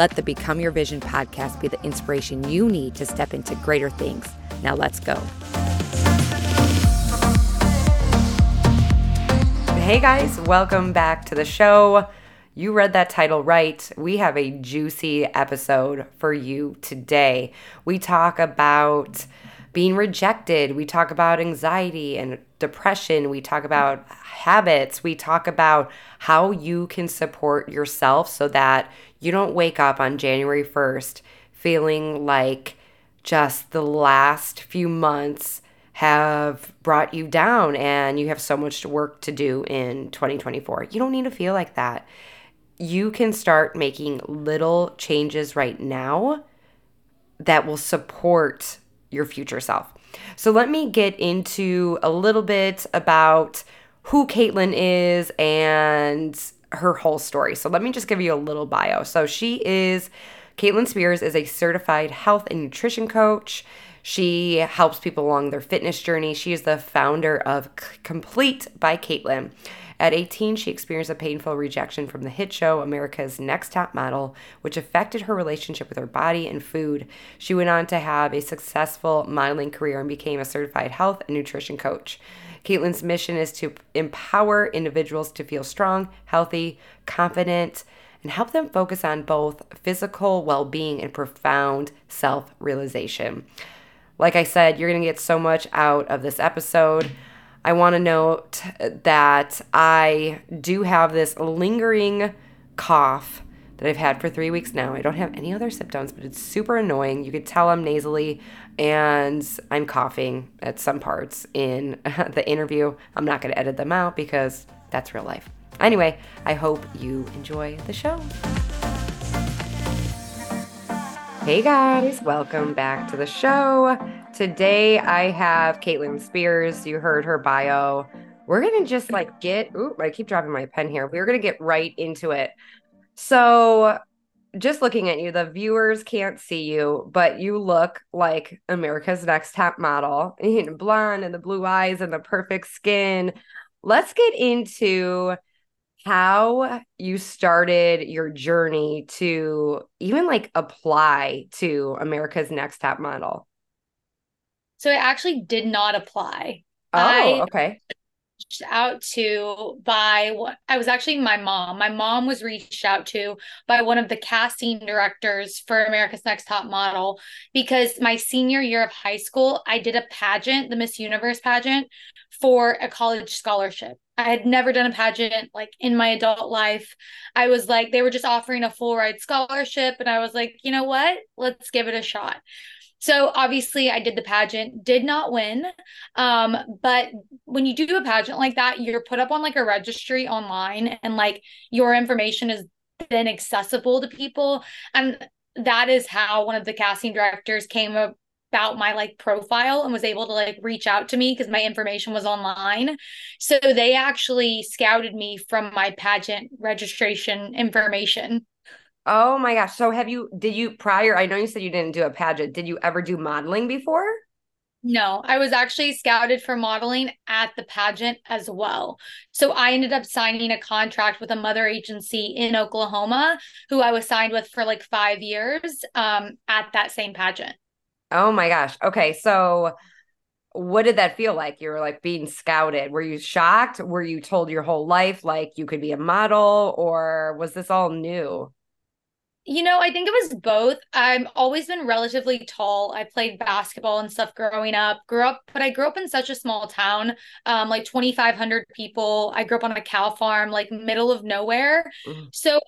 Let the Become Your Vision podcast be the inspiration you need to step into greater things. Now let's go. Hey guys, welcome back to the show. You read that title right. We have a juicy episode for you today. We talk about being rejected, we talk about anxiety and depression, we talk about habits, we talk about how you can support yourself so that you don't wake up on January 1st feeling like just the last few months have brought you down and you have so much work to do in 2024. You don't need to feel like that. You can start making little changes right now that will support your future self. So, let me get into a little bit about who Caitlin is and her whole story. So let me just give you a little bio. So she is Caitlin Spears is a certified health and nutrition coach. She helps people along their fitness journey. She is the founder of Complete by Caitlin. At 18, she experienced a painful rejection from the hit show America's Next Top Model, which affected her relationship with her body and food. She went on to have a successful modeling career and became a certified health and nutrition coach. Caitlin's mission is to empower individuals to feel strong, healthy, confident, and help them focus on both physical well being and profound self realization. Like I said, you're going to get so much out of this episode. I want to note that I do have this lingering cough that I've had for three weeks now. I don't have any other symptoms, but it's super annoying. You could tell I'm nasally and I'm coughing at some parts in the interview. I'm not going to edit them out because that's real life. Anyway, I hope you enjoy the show. Hey guys, welcome back to the show. Today I have Caitlin Spears. You heard her bio. We're gonna just like get. Ooh, I keep dropping my pen here. We're gonna get right into it. So, just looking at you, the viewers can't see you, but you look like America's Next Top Model. You know, blonde and the blue eyes and the perfect skin. Let's get into how you started your journey to even like apply to America's Next Top Model. So I actually did not apply. Oh, I, okay reached out to by what I was actually my mom. My mom was reached out to by one of the casting directors for America's Next Top Model because my senior year of high school, I did a pageant, the Miss Universe pageant, for a college scholarship. I had never done a pageant like in my adult life. I was like, they were just offering a full ride scholarship. And I was like, you know what? Let's give it a shot. So obviously, I did the pageant, did not win. Um, but when you do a pageant like that, you're put up on like a registry online, and like your information is then accessible to people. And that is how one of the casting directors came about my like profile and was able to like reach out to me because my information was online. So they actually scouted me from my pageant registration information. Oh my gosh. So have you did you prior I know you said you didn't do a pageant. Did you ever do modeling before? No, I was actually scouted for modeling at the pageant as well. So I ended up signing a contract with a mother agency in Oklahoma who I was signed with for like 5 years um at that same pageant. Oh my gosh. Okay, so what did that feel like? You were like being scouted. Were you shocked? Were you told your whole life like you could be a model or was this all new? You know, I think it was both. I've always been relatively tall. I played basketball and stuff growing up. Grew up, but I grew up in such a small town, um, like 2,500 people. I grew up on a cow farm, like middle of nowhere. Mm-hmm. So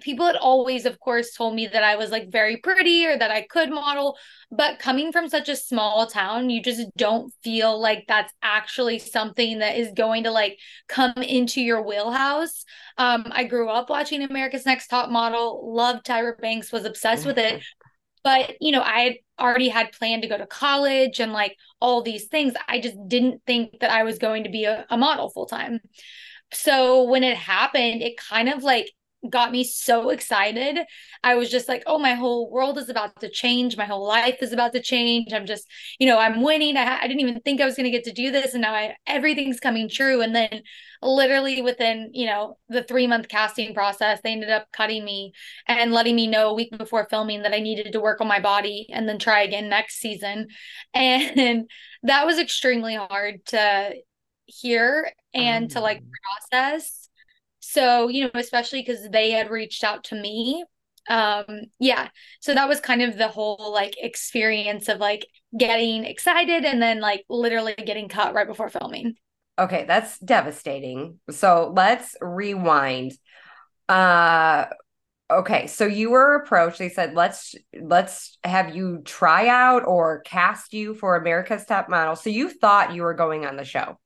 people had always of course told me that i was like very pretty or that i could model but coming from such a small town you just don't feel like that's actually something that is going to like come into your wheelhouse um i grew up watching america's next top model loved tyra banks was obsessed with it But, you know, I had already had planned to go to college and like all these things. I just didn't think that I was going to be a, a model full time. So when it happened, it kind of like got me so excited. I was just like, oh, my whole world is about to change. My whole life is about to change. I'm just, you know, I'm winning. I, I didn't even think I was going to get to do this. And now I, everything's coming true. And then literally within, you know, the three month casting process, they ended up cutting me and letting me know a week before filming that I needed to work on my body and then try again next season. And that was extremely hard to hear and to like mm. process so, you know, especially because they had reached out to me. Um, yeah. So that was kind of the whole like experience of like getting excited and then like literally getting cut right before filming. Okay, that's devastating. So let's rewind. Uh okay, so you were approached. They said, let's let's have you try out or cast you for America's Top Model. So you thought you were going on the show.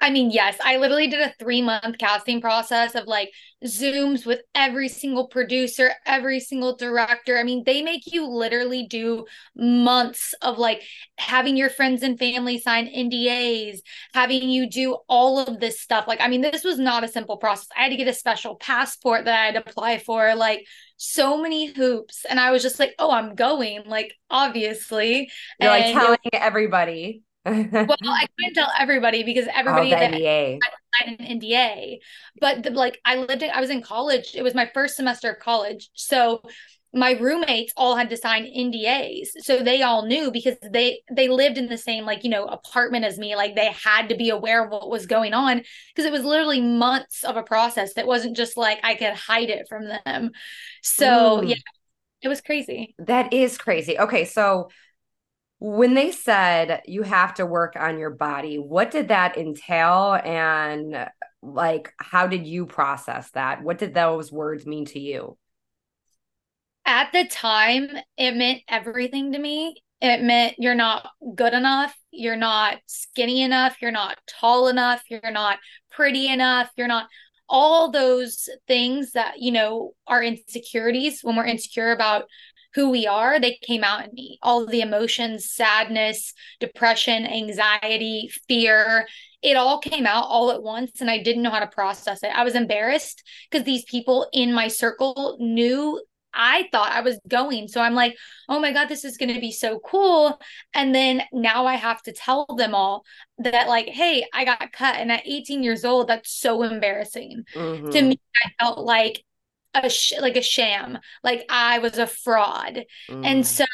I mean, yes, I literally did a three month casting process of like Zooms with every single producer, every single director. I mean, they make you literally do months of like having your friends and family sign NDAs, having you do all of this stuff. Like, I mean, this was not a simple process. I had to get a special passport that I had to apply for, like, so many hoops. And I was just like, oh, I'm going, like, obviously. You're and like telling everybody well, I couldn't tell everybody because everybody oh, that NDA. signed an NDA. But the, like I lived in, I was in college. It was my first semester of college. So my roommates all had to sign NDAs. So they all knew because they they lived in the same like, you know, apartment as me. Like they had to be aware of what was going on because it was literally months of a process that wasn't just like I could hide it from them. So, mm. yeah. It was crazy. That is crazy. Okay, so when they said you have to work on your body, what did that entail? And like, how did you process that? What did those words mean to you? At the time, it meant everything to me. It meant you're not good enough. You're not skinny enough. You're not tall enough. You're not pretty enough. You're not all those things that, you know, are insecurities when we're insecure about who we are, they came out in me. All the emotions, sadness, depression, anxiety, fear, it all came out all at once and I didn't know how to process it. I was embarrassed because these people in my circle knew I thought I was going. So I'm like, oh my God, this is going to be so cool. And then now I have to tell them all that, like, hey, I got cut. And at 18 years old, that's so embarrassing. Mm-hmm. To me, I felt like a sh- like a sham like i was a fraud. Mm. and so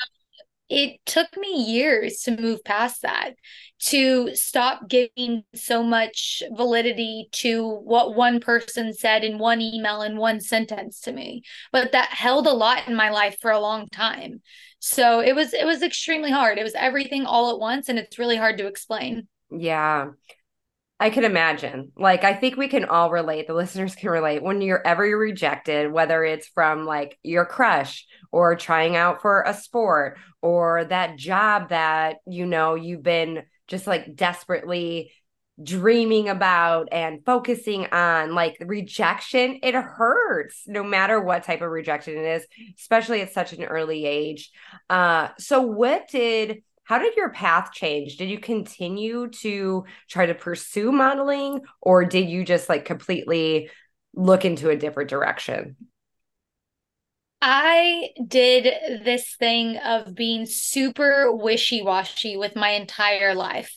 it took me years to move past that to stop giving so much validity to what one person said in one email in one sentence to me. But that held a lot in my life for a long time. So it was it was extremely hard. It was everything all at once and it's really hard to explain. Yeah I can imagine. Like, I think we can all relate. The listeners can relate when you're ever rejected, whether it's from like your crush or trying out for a sport or that job that, you know, you've been just like desperately dreaming about and focusing on like rejection it hurts no matter what type of rejection it is especially at such an early age uh so what did how did your path change? Did you continue to try to pursue modeling or did you just like completely look into a different direction? I did this thing of being super wishy washy with my entire life.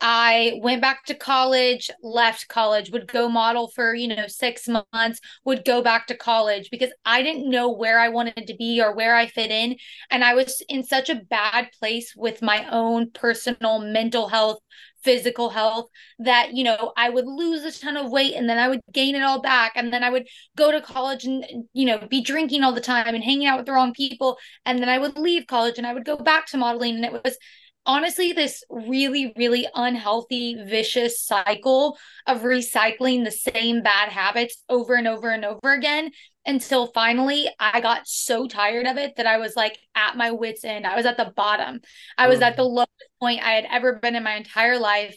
I went back to college, left college, would go model for, you know, six months, would go back to college because I didn't know where I wanted to be or where I fit in. And I was in such a bad place with my own personal mental health, physical health that, you know, I would lose a ton of weight and then I would gain it all back. And then I would go to college and, you know, be drinking all the time and hanging out with the wrong people. And then I would leave college and I would go back to modeling. And it was, honestly this really really unhealthy vicious cycle of recycling the same bad habits over and over and over again until finally I got so tired of it that I was like at my wits end. I was at the bottom. I was at the mm. lowest point I had ever been in my entire life.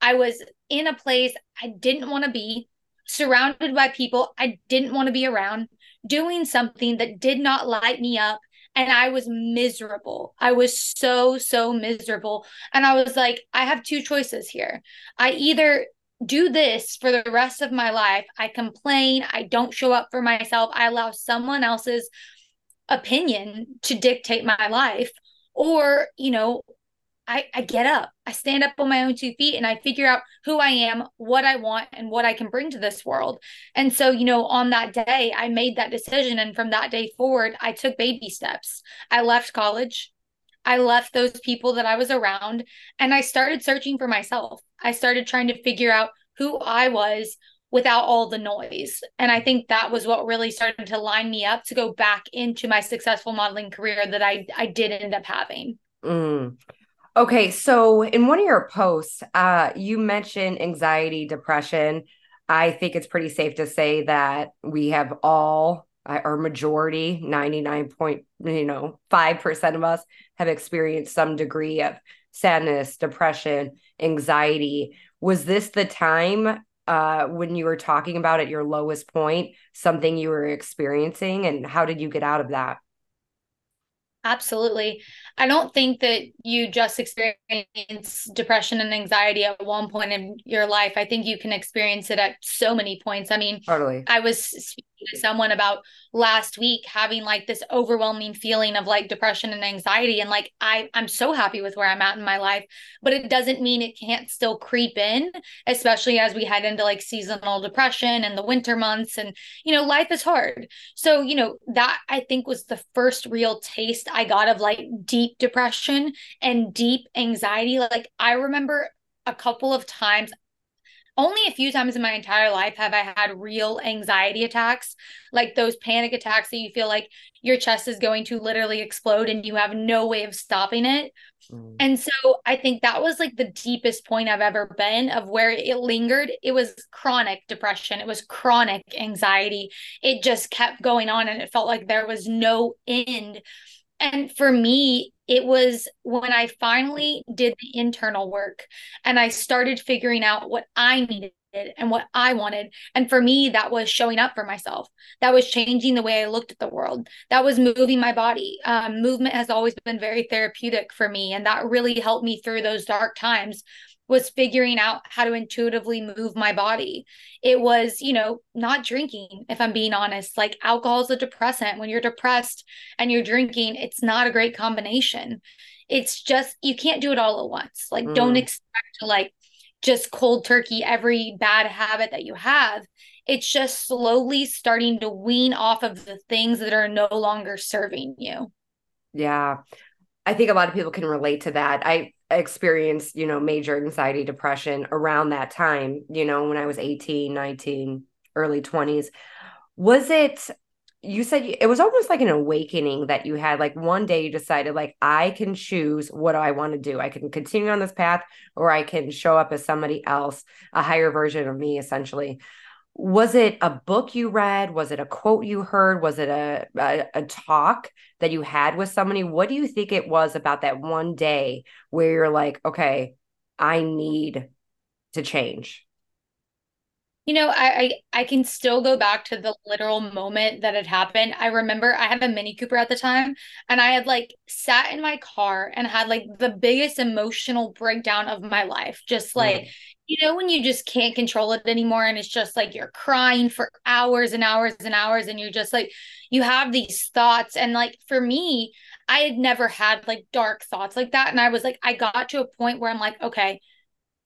I was in a place I didn't want to be, surrounded by people I didn't want to be around, doing something that did not light me up and I was miserable. I was so, so miserable. And I was like, I have two choices here. I either do this for the rest of my life, I complain, I don't show up for myself, I allow someone else's opinion to dictate my life, or, you know, I, I get up, I stand up on my own two feet and I figure out who I am, what I want, and what I can bring to this world. And so, you know, on that day, I made that decision. And from that day forward, I took baby steps. I left college. I left those people that I was around and I started searching for myself. I started trying to figure out who I was without all the noise. And I think that was what really started to line me up to go back into my successful modeling career that I I did end up having. Mm. Okay, so in one of your posts, uh, you mentioned anxiety, depression. I think it's pretty safe to say that we have all, our majority, 99 point, you know, 5% of us have experienced some degree of sadness, depression, anxiety. Was this the time uh, when you were talking about at your lowest point, something you were experiencing, and how did you get out of that? Absolutely. I don't think that you just experience depression and anxiety at one point in your life. I think you can experience it at so many points. I mean, totally. I was speaking to someone about last week having like this overwhelming feeling of like depression and anxiety and like I I'm so happy with where I'm at in my life, but it doesn't mean it can't still creep in, especially as we head into like seasonal depression and the winter months and you know, life is hard. So, you know, that I think was the first real taste I got of like deep depression and deep anxiety. Like I remember a couple of times only a few times in my entire life have I had real anxiety attacks, like those panic attacks that you feel like your chest is going to literally explode and you have no way of stopping it. Mm. And so I think that was like the deepest point I've ever been of where it lingered. It was chronic depression, it was chronic anxiety. It just kept going on and it felt like there was no end. And for me, it was when I finally did the internal work and I started figuring out what I needed and what I wanted. And for me, that was showing up for myself. That was changing the way I looked at the world. That was moving my body. Um, movement has always been very therapeutic for me. And that really helped me through those dark times was figuring out how to intuitively move my body. It was, you know, not drinking, if I'm being honest. Like alcohol is a depressant. When you're depressed and you're drinking, it's not a great combination. It's just, you can't do it all at once. Like, mm. don't expect to like just cold turkey every bad habit that you have. It's just slowly starting to wean off of the things that are no longer serving you. Yeah. I think a lot of people can relate to that. I experienced, you know, major anxiety, depression around that time, you know, when I was 18, 19, early 20s. Was it you said it was almost like an awakening that you had like one day you decided like i can choose what i want to do i can continue on this path or i can show up as somebody else a higher version of me essentially was it a book you read? Was it a quote you heard? Was it a, a, a talk that you had with somebody? What do you think it was about that one day where you're like okay i need to change you know, I, I I can still go back to the literal moment that had happened. I remember I had a Mini Cooper at the time, and I had like sat in my car and had like the biggest emotional breakdown of my life. Just like, mm. you know, when you just can't control it anymore, and it's just like you're crying for hours and hours and hours, and you're just like, you have these thoughts. And like for me, I had never had like dark thoughts like that. And I was like, I got to a point where I'm like, okay,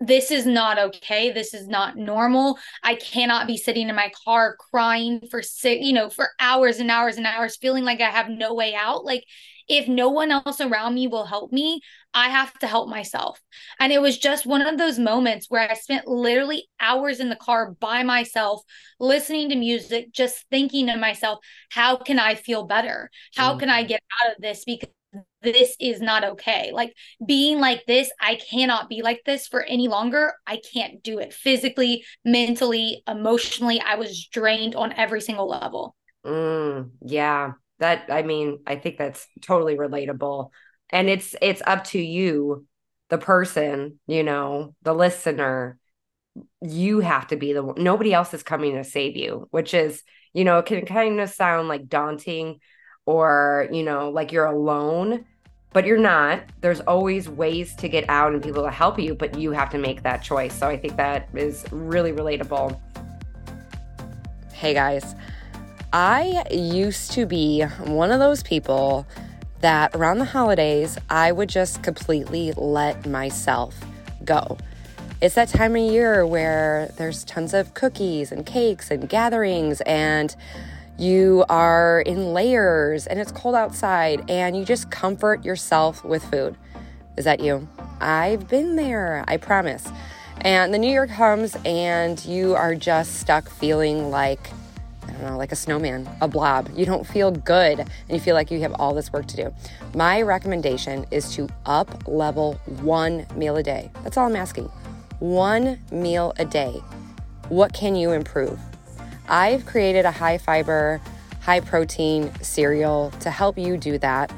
this is not okay. This is not normal. I cannot be sitting in my car crying for you know for hours and hours and hours feeling like i have no way out. Like if no one else around me will help me i have to help myself. And it was just one of those moments where i spent literally hours in the car by myself listening to music just thinking to myself how can i feel better? How mm. can i get out of this? Because this is not okay. Like being like this, I cannot be like this for any longer. I can't do it physically, mentally, emotionally. I was drained on every single level. Mm, yeah. That I mean, I think that's totally relatable. And it's it's up to you, the person, you know, the listener. You have to be the one. Nobody else is coming to save you, which is, you know, it can kind of sound like daunting or, you know, like you're alone, but you're not. There's always ways to get out and people to help you, but you have to make that choice. So I think that is really relatable. Hey guys, I used to be one of those people that around the holidays, I would just completely let myself go. It's that time of year where there's tons of cookies and cakes and gatherings, and you are in layers and it's cold outside, and you just comfort yourself with food. Is that you? I've been there, I promise. And the new year comes, and you are just stuck feeling like I don't know, like a snowman, a blob. You don't feel good and you feel like you have all this work to do. My recommendation is to up level one meal a day. That's all I'm asking. One meal a day. What can you improve? I've created a high fiber, high protein cereal to help you do that.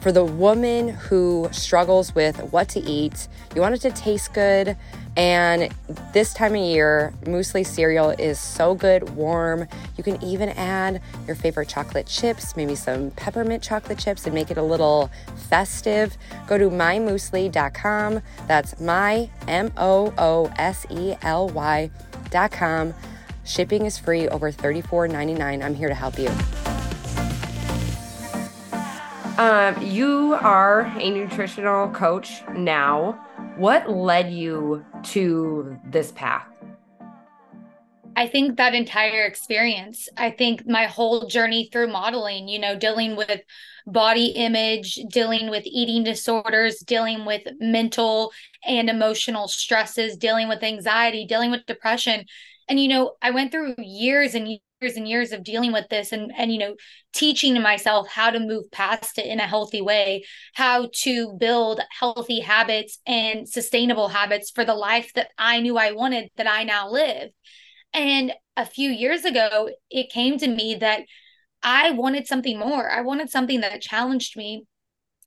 For the woman who struggles with what to eat, you want it to taste good and this time of year, Moosely cereal is so good, warm. You can even add your favorite chocolate chips, maybe some peppermint chocolate chips, and make it a little festive. Go to mymoosely.com. That's my M O O S E L Y.com. Shipping is free over $34.99. I'm here to help you. Um, you are a nutritional coach now. What led you to this path? I think that entire experience, I think my whole journey through modeling, you know, dealing with body image, dealing with eating disorders, dealing with mental and emotional stresses, dealing with anxiety, dealing with depression. And, you know, I went through years and years and years of dealing with this and and you know teaching myself how to move past it in a healthy way how to build healthy habits and sustainable habits for the life that I knew I wanted that I now live. And a few years ago it came to me that I wanted something more. I wanted something that challenged me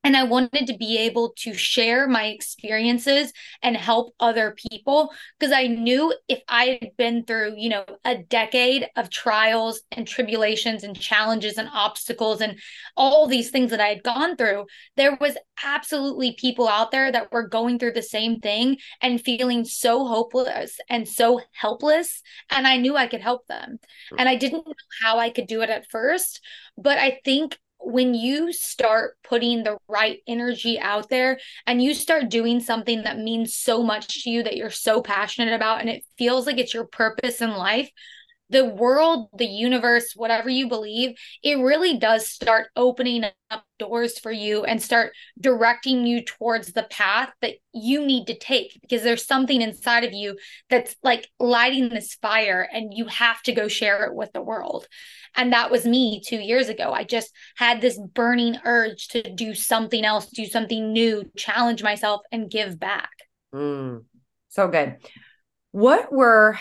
and I wanted to be able to share my experiences and help other people because I knew if I had been through, you know, a decade of trials and tribulations and challenges and obstacles and all these things that I had gone through, there was absolutely people out there that were going through the same thing and feeling so hopeless and so helpless. And I knew I could help them. And I didn't know how I could do it at first, but I think when you start putting the right energy out there and you start doing something that means so much to you that you're so passionate about and it feels like it's your purpose in life the world, the universe, whatever you believe, it really does start opening up doors for you and start directing you towards the path that you need to take because there's something inside of you that's like lighting this fire and you have to go share it with the world. And that was me two years ago. I just had this burning urge to do something else, do something new, challenge myself, and give back. Mm, so good. What were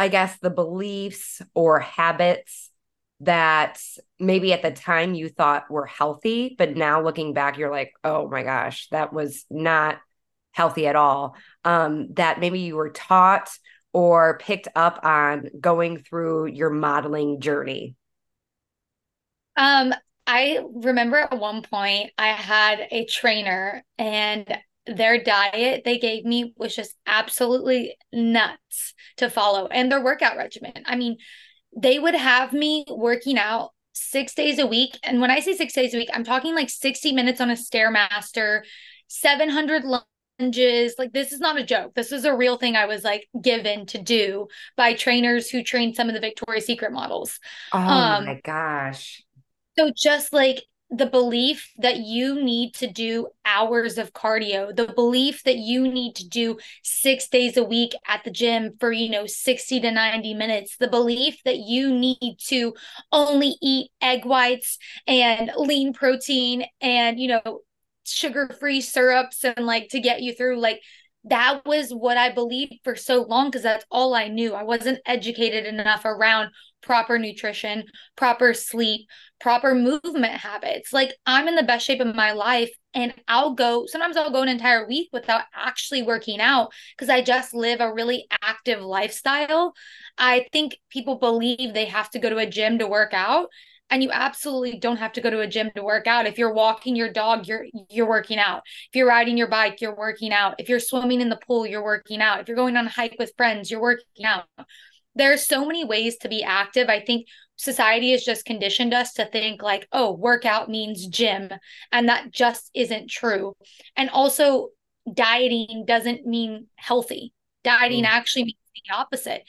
I guess, the beliefs or habits that maybe at the time you thought were healthy, but now looking back, you're like, oh my gosh, that was not healthy at all. Um, that maybe you were taught or picked up on going through your modeling journey? Um, I remember at one point I had a trainer and their diet they gave me was just absolutely nuts to follow and their workout regimen. I mean, they would have me working out six days a week. And when I say six days a week, I'm talking like 60 minutes on a Stairmaster, 700 lunges. Like, this is not a joke. This is a real thing I was like given to do by trainers who trained some of the Victoria's Secret models. Oh um, my gosh. So, just like the belief that you need to do hours of cardio, the belief that you need to do six days a week at the gym for, you know, 60 to 90 minutes, the belief that you need to only eat egg whites and lean protein and, you know, sugar free syrups and like to get you through like that was what I believed for so long because that's all I knew. I wasn't educated enough around proper nutrition, proper sleep, proper movement habits. Like I'm in the best shape of my life and I'll go sometimes I'll go an entire week without actually working out because I just live a really active lifestyle. I think people believe they have to go to a gym to work out. And you absolutely don't have to go to a gym to work out. If you're walking your dog you're you're working out. If you're riding your bike you're working out. If you're swimming in the pool you're working out. If you're going on a hike with friends you're working out. There are so many ways to be active. I think society has just conditioned us to think like oh workout means gym. And that just isn't true. And also dieting doesn't mean healthy. Dieting mm. actually means the opposite.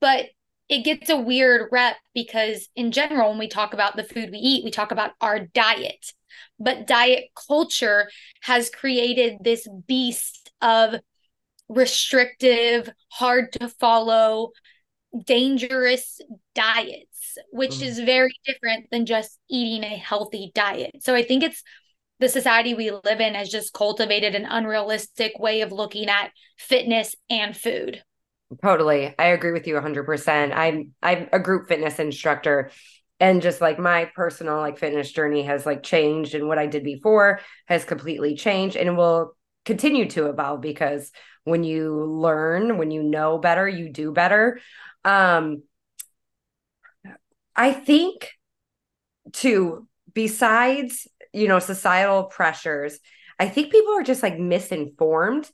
But it gets a weird rep because in general when we talk about the food we eat we talk about our diet. But diet culture has created this beast of restrictive hard to follow dangerous diets which mm. is very different than just eating a healthy diet. So i think it's the society we live in has just cultivated an unrealistic way of looking at fitness and food Totally. I agree with you 100%. I'm I'm a group fitness instructor and just like my personal like fitness journey has like changed and what I did before has completely changed and will continue to evolve because when you learn, when you know better, you do better. Um I think too besides, you know, societal pressures, I think people are just like misinformed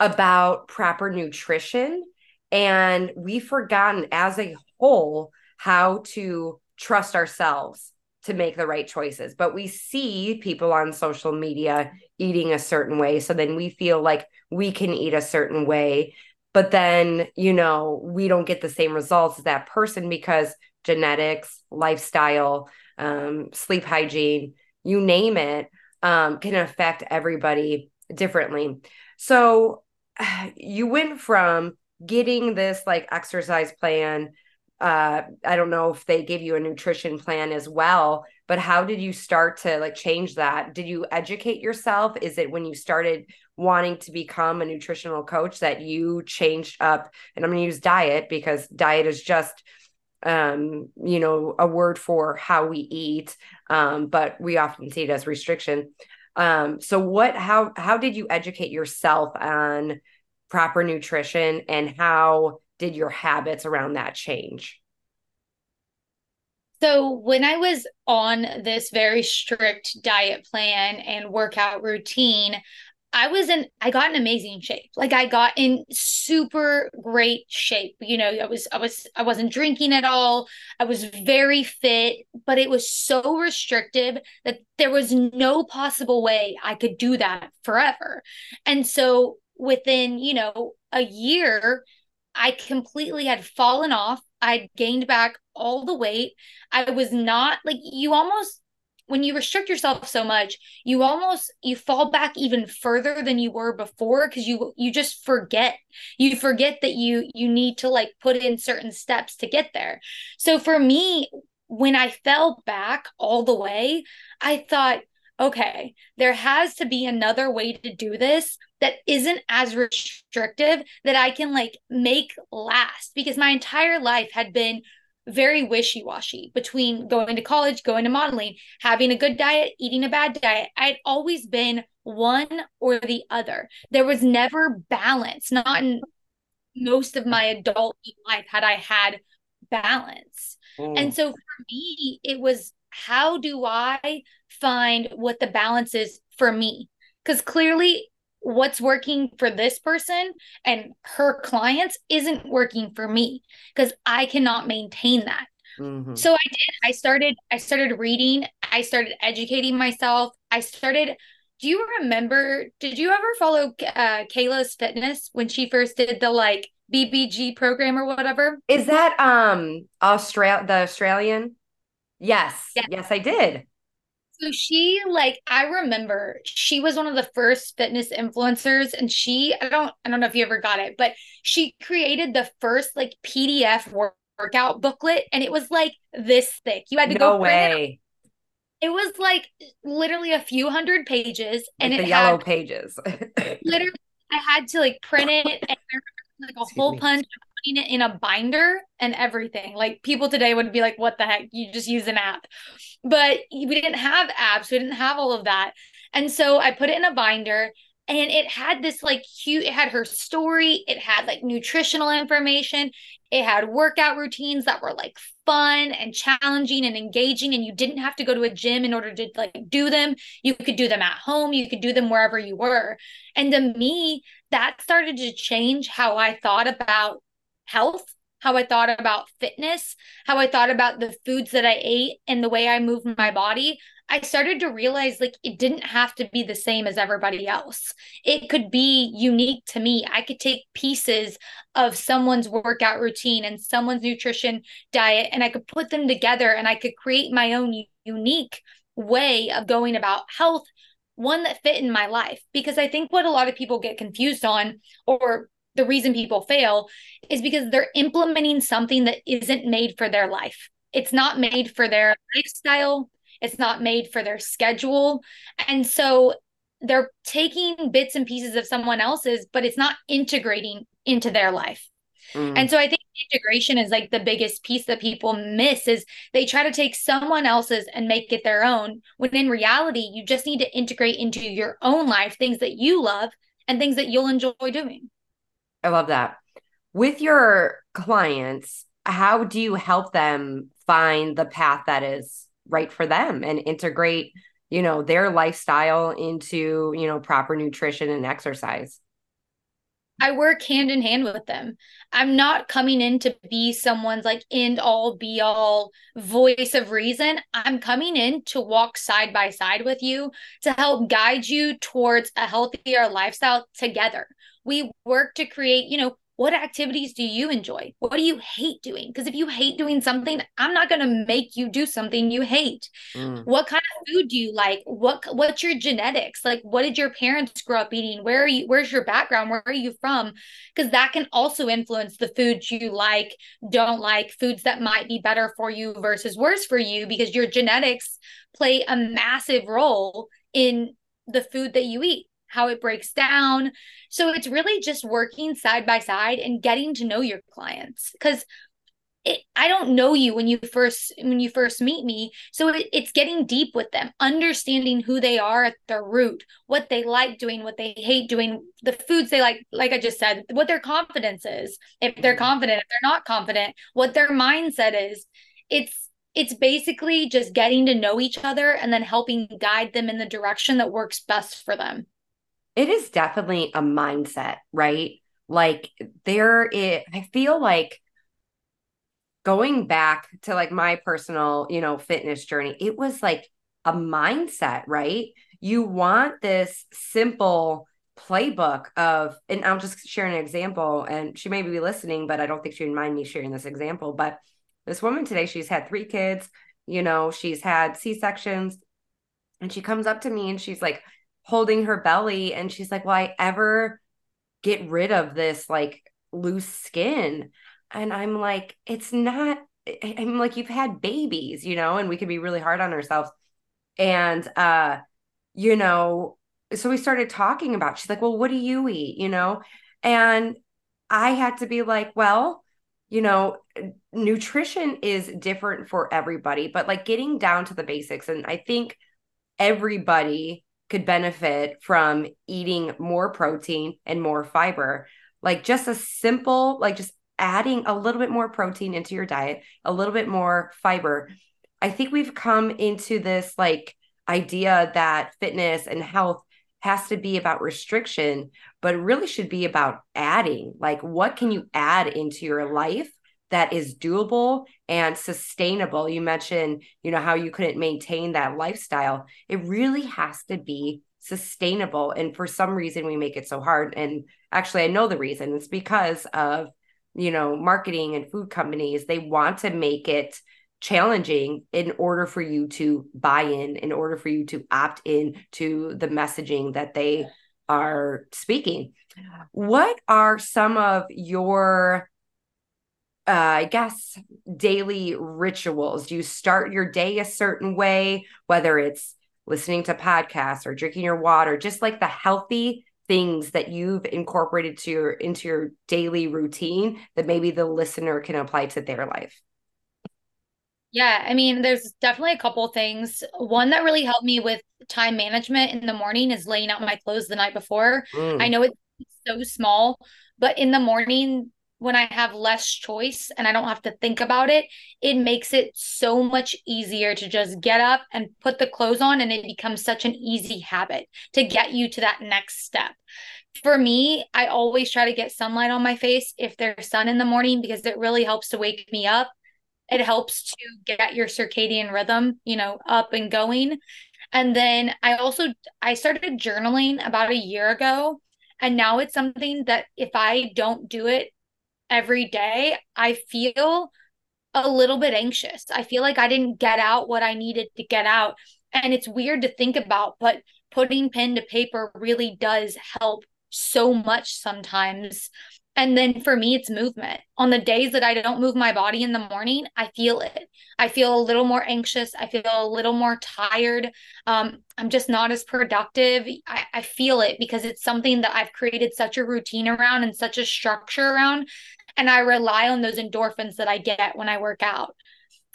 about proper nutrition and we've forgotten as a whole how to trust ourselves to make the right choices. But we see people on social media eating a certain way. So then we feel like we can eat a certain way. But then, you know, we don't get the same results as that person because genetics, lifestyle, um, sleep hygiene, you name it, um, can affect everybody differently. So you went from getting this like exercise plan uh i don't know if they gave you a nutrition plan as well but how did you start to like change that? Did you educate yourself? Is it when you started wanting to become a nutritional coach that you changed up and i'm going to use diet because diet is just um you know a word for how we eat um but we often see it as restriction. Um so what how how did you educate yourself on proper nutrition and how did your habits around that change? So, when I was on this very strict diet plan and workout routine, I was in I got in amazing shape. Like I got in super great shape. You know, I was I was I wasn't drinking at all. I was very fit, but it was so restrictive that there was no possible way I could do that forever. And so within, you know, a year, I completely had fallen off. I'd gained back all the weight. I was not like you almost when you restrict yourself so much, you almost you fall back even further than you were before because you you just forget. You forget that you you need to like put in certain steps to get there. So for me, when I fell back all the way, I thought, okay, there has to be another way to do this that isn't as restrictive that I can like make last because my entire life had been very wishy washy between going to college, going to modeling, having a good diet, eating a bad diet. I'd always been one or the other. There was never balance, not in most of my adult life had I had balance. Mm. And so for me, it was how do I find what the balance is for me? Because clearly, what's working for this person and her clients isn't working for me because I cannot maintain that. Mm-hmm. So I did. I started. I started reading. I started educating myself. I started. Do you remember? Did you ever follow uh, Kayla Itsines when she first did the like BBG program or whatever? Is that um Australia the Australian? Yes. Yes, yes I did. So she like I remember she was one of the first fitness influencers and she I don't I don't know if you ever got it, but she created the first like PDF workout booklet and it was like this thick. You had to no go way. It. it. was like literally a few hundred pages like and the yellow had, pages. literally I had to like print it and like a Excuse hole me. punch putting it in a binder and everything. Like people today would be like, what the heck? You just use an app. But we didn't have apps, we didn't have all of that. And so I put it in a binder and it had this like cute, it had her story, it had like nutritional information, it had workout routines that were like fun and challenging and engaging and you didn't have to go to a gym in order to like do them you could do them at home you could do them wherever you were and to me that started to change how i thought about health how I thought about fitness, how I thought about the foods that I ate and the way I moved my body. I started to realize like it didn't have to be the same as everybody else. It could be unique to me. I could take pieces of someone's workout routine and someone's nutrition diet and I could put them together and I could create my own unique way of going about health, one that fit in my life. Because I think what a lot of people get confused on or the reason people fail is because they're implementing something that isn't made for their life. It's not made for their lifestyle it's not made for their schedule. And so they're taking bits and pieces of someone else's, but it's not integrating into their life. Mm. And so I think integration is like the biggest piece that people miss is they try to take someone else's and make it their own when in reality you just need to integrate into your own life things that you love and things that you'll enjoy doing. I love that. With your clients, how do you help them find the path that is right for them and integrate you know their lifestyle into you know proper nutrition and exercise I work hand in hand with them. I'm not coming in to be someone's like end all be all voice of reason. I'm coming in to walk side by side with you to help guide you towards a healthier lifestyle together. We work to create, you know, what activities do you enjoy? What do you hate doing? Because if you hate doing something, I'm not going to make you do something you hate. Mm. What kind of food do you like? What what's your genetics? Like what did your parents grow up eating? Where are you where's your background? Where are you from? Because that can also influence the foods you like, don't like, foods that might be better for you versus worse for you because your genetics play a massive role in the food that you eat how it breaks down. So it's really just working side by side and getting to know your clients because I don't know you when you first when you first meet me. So it, it's getting deep with them, understanding who they are at their root, what they like doing, what they hate doing, the foods they like, like I just said, what their confidence is. If they're mm-hmm. confident, if they're not confident, what their mindset is. It's it's basically just getting to know each other and then helping guide them in the direction that works best for them it is definitely a mindset, right? Like there it I feel like going back to like my personal, you know, fitness journey, it was like a mindset, right? You want this simple playbook of, and I'll just share an example. And she may be listening, but I don't think she would mind me sharing this example. But this woman today, she's had three kids, you know, she's had C sections. And she comes up to me and she's like, holding her belly and she's like, "Will I ever get rid of this like loose skin?" And I'm like, "It's not I'm like you've had babies, you know, and we can be really hard on ourselves." And uh you know, so we started talking about she's like, "Well, what do you eat?" you know? And I had to be like, "Well, you know, nutrition is different for everybody, but like getting down to the basics and I think everybody could benefit from eating more protein and more fiber. Like just a simple, like just adding a little bit more protein into your diet, a little bit more fiber. I think we've come into this like idea that fitness and health has to be about restriction, but really should be about adding. Like, what can you add into your life that is doable and sustainable. You mentioned, you know, how you couldn't maintain that lifestyle. It really has to be sustainable. And for some reason, we make it so hard. And actually, I know the reason it's because of, you know, marketing and food companies. They want to make it challenging in order for you to buy in, in order for you to opt in to the messaging that they are speaking. What are some of your uh, I guess, daily rituals? Do you start your day a certain way, whether it's listening to podcasts or drinking your water, just like the healthy things that you've incorporated to your into your daily routine that maybe the listener can apply to their life? Yeah, I mean, there's definitely a couple things. One that really helped me with time management in the morning is laying out my clothes the night before. Mm. I know it's so small, but in the morning, when I have less choice and I don't have to think about it, it makes it so much easier to just get up and put the clothes on. And it becomes such an easy habit to get you to that next step. For me, I always try to get sunlight on my face if there's sun in the morning because it really helps to wake me up. It helps to get your circadian rhythm, you know, up and going. And then I also I started journaling about a year ago and now it's something that if I don't do it every day, I feel a little bit anxious. I feel like I didn't get out what I needed to get out. And it's weird to think about, but putting pen to paper really does help so much sometimes. And then for me, it's movement. On the days that I don't move my body in the morning, I feel it. I feel a little more anxious. I feel a little more tired. Um, I'm just not as productive. I, I feel it because it's something that I've created such a routine around and such a structure around. And I rely on those endorphins that I get when I work out.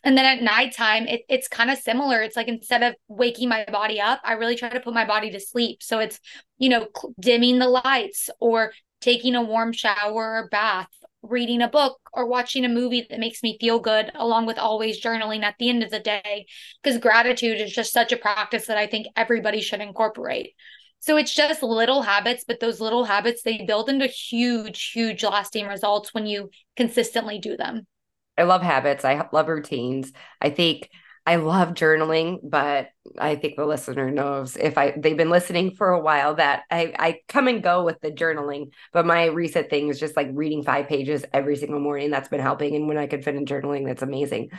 And then at nighttime, it, it's kind of similar. It's like instead of waking my body up, I really try to put my body to sleep. So it's, you know, dimming the lights or taking a warm shower or bath, reading a book or watching a movie that makes me feel good, along with always journaling at the end of the day. Because gratitude is just such a practice that I think everybody should incorporate. So it's just little habits, but those little habits, they build into huge, huge lasting results when you consistently do them. I love habits. I love routines. I think I love journaling, but I think the listener knows if I they've been listening for a while that I I come and go with the journaling, but my recent thing is just like reading five pages every single morning. That's been helping, and when I could fit in journaling, that's amazing.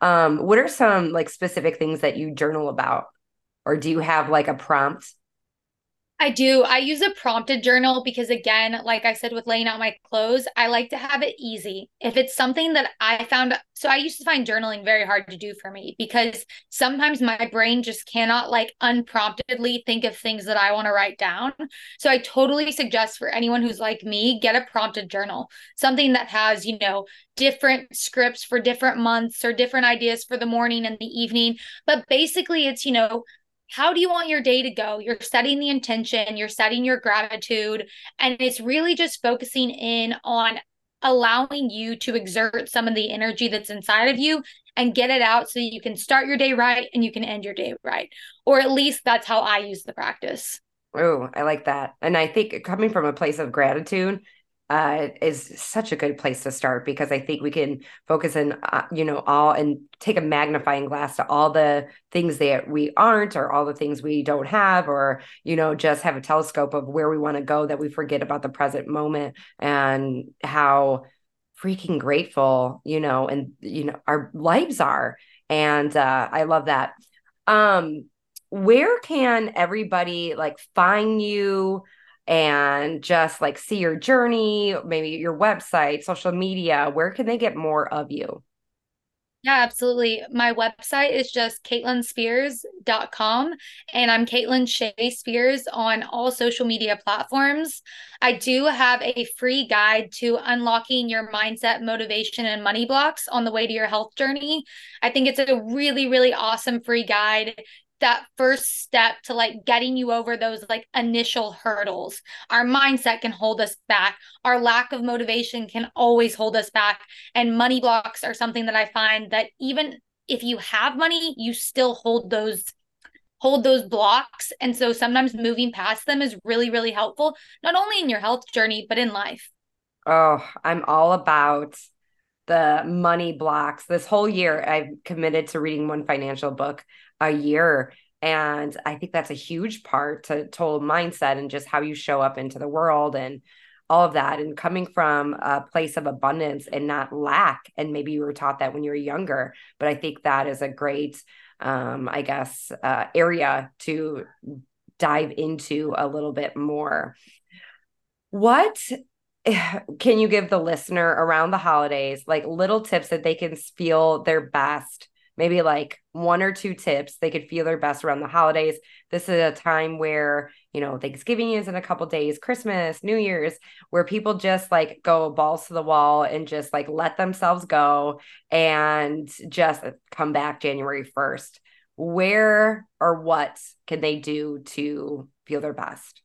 Um, what are some like specific things that you journal about, or do you have like a prompt I do. I use a prompted journal because, again, like I said with laying out my clothes, I like to have it easy. If it's something that I found, so I used to find journaling very hard to do for me because sometimes my brain just cannot like unpromptedly think of things that I want to write down. So I totally suggest for anyone who's like me, get a prompted journal, something that has, you know, different scripts for different months or different ideas for the morning and the evening. But basically, it's, you know, how do you want your day to go? You're setting the intention, you're setting your gratitude, and it's really just focusing in on allowing you to exert some of the energy that's inside of you and get it out so you can start your day right and you can end your day right. Or at least that's how I use the practice. Oh, I like that. And I think coming from a place of gratitude, uh, is such a good place to start because I think we can focus in, uh, you know, all and take a magnifying glass to all the things that we aren't or all the things we don't have, or, you know, just have a telescope of where we want to go that we forget about the present moment and how freaking grateful, you know, and, you know, our lives are. And uh, I love that. Um, where can everybody like find you? And just like see your journey, maybe your website, social media? Where can they get more of you? Yeah, absolutely. My website is just caitlinspears.com and I'm Caitlin Shey Spears on all social media platforms. I do have a free guide to unlocking your mindset, motivation, and money blocks on the way to your health journey. I think it's a really, really awesome free guide that first step to like getting you over those like initial hurdles. Our mindset can hold us back. Our lack of motivation can always hold us back. And money blocks are something that I find that even if you have money, you still hold those hold those blocks. And so sometimes moving past them is really, really helpful, not only in your health journey, but in life. Oh, I'm all about the money blocks. This whole year, I've committed to reading one financial book a year. And I think that's a huge part to total mindset and just how you show up into the world and all of that. And coming from a place of abundance and not lack. And maybe you were taught that when you were younger, but I think that is a great, um, I guess, uh, area to dive into a little bit more. What can you give the listener around the holidays like little tips that they can feel their best maybe like one or two tips they could feel their best around the holidays. This is a time where you know thanksgiving is in a couple days christmas new year's where people just like go balls to the wall and just like let themselves go and just come back january 1st where or what can they do to feel their best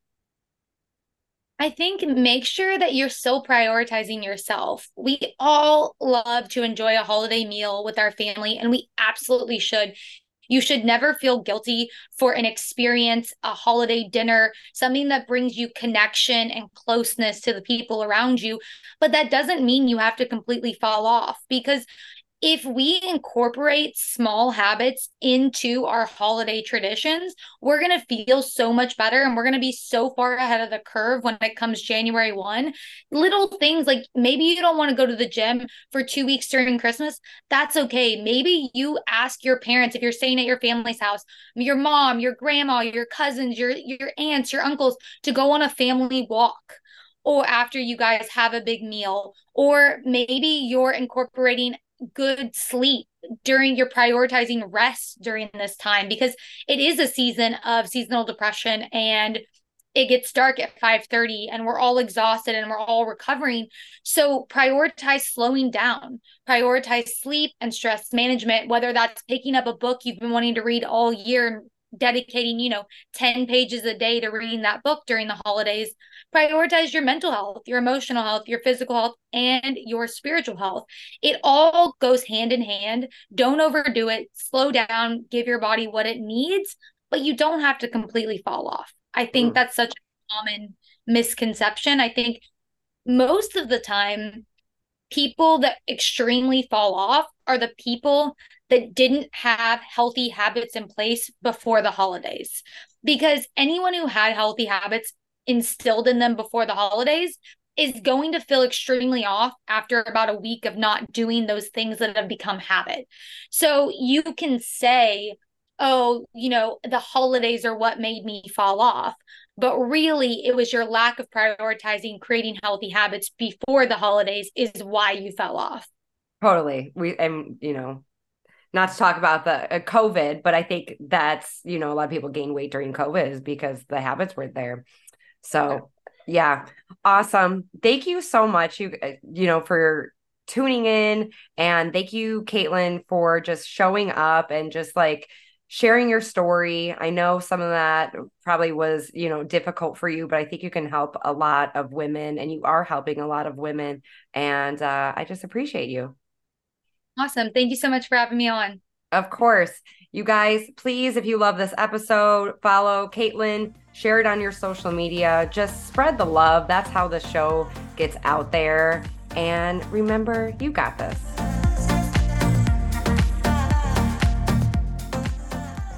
I think make sure that you're still prioritizing yourself. We all love to enjoy a holiday meal with our family, and we absolutely should. You should never feel guilty for an experience, a holiday dinner, something that brings you connection and closeness to the people around you. But that doesn't mean you have to completely fall off because if we incorporate small habits into our holiday traditions, we're going to feel so much better and we're going to be so far ahead of the curve when it comes January 1. Little things like maybe you don't want to go to the gym for two weeks during Christmas. That's okay. Maybe you ask your parents if you're staying at your family's house, your mom, your grandma, your cousins, your, your aunts, your uncles to go on a family walk or after you guys have a big meal or maybe you're incorporating good sleep during your prioritizing rest during this time because it is a season of seasonal depression and it gets dark at 5:30 and we're all exhausted and we're all recovering. So prioritize slowing down prioritize sleep and stress management whether that's picking up a book you've been wanting to read all year dedicating, you know, 10 pages a day to reading that book during the holidays. Prioritize your mental health, your emotional health, your physical health, and your spiritual health. It all goes hand in hand. Don't overdo it. Slow down, give your body what it needs, but you don't have to completely fall off. I think mm. that's such a common misconception. I think most of the time, people that extremely fall off are the people that didn't have healthy habits in place before the holidays. Because anyone who had healthy habits instilled in them before the holidays is going to feel extremely off after about a week of not doing those things that have become habit. So you can say, oh, you know, the holidays are what made me fall off. But really, it was your lack of prioritizing creating healthy habits before the holidays is why you fell off. Totally. We, and, you know, not to talk about the uh, COVID, but I think that's, you know, a lot of people gain weight during COVID is because the habits weren't there. So, yeah, awesome. Thank you so much, you, uh, you know, for tuning in. And thank you, Caitlin, for just showing up and just like sharing your story. I know some of that probably was, you know, difficult for you, but I think you can help a lot of women and you are helping a lot of women. And uh, I just appreciate you. Awesome. Thank you so much for having me on. Of course. You guys, please, if you love this episode, follow Caitlin, share it on your social media. Just spread the love. That's how the show gets out there. And remember, you got this.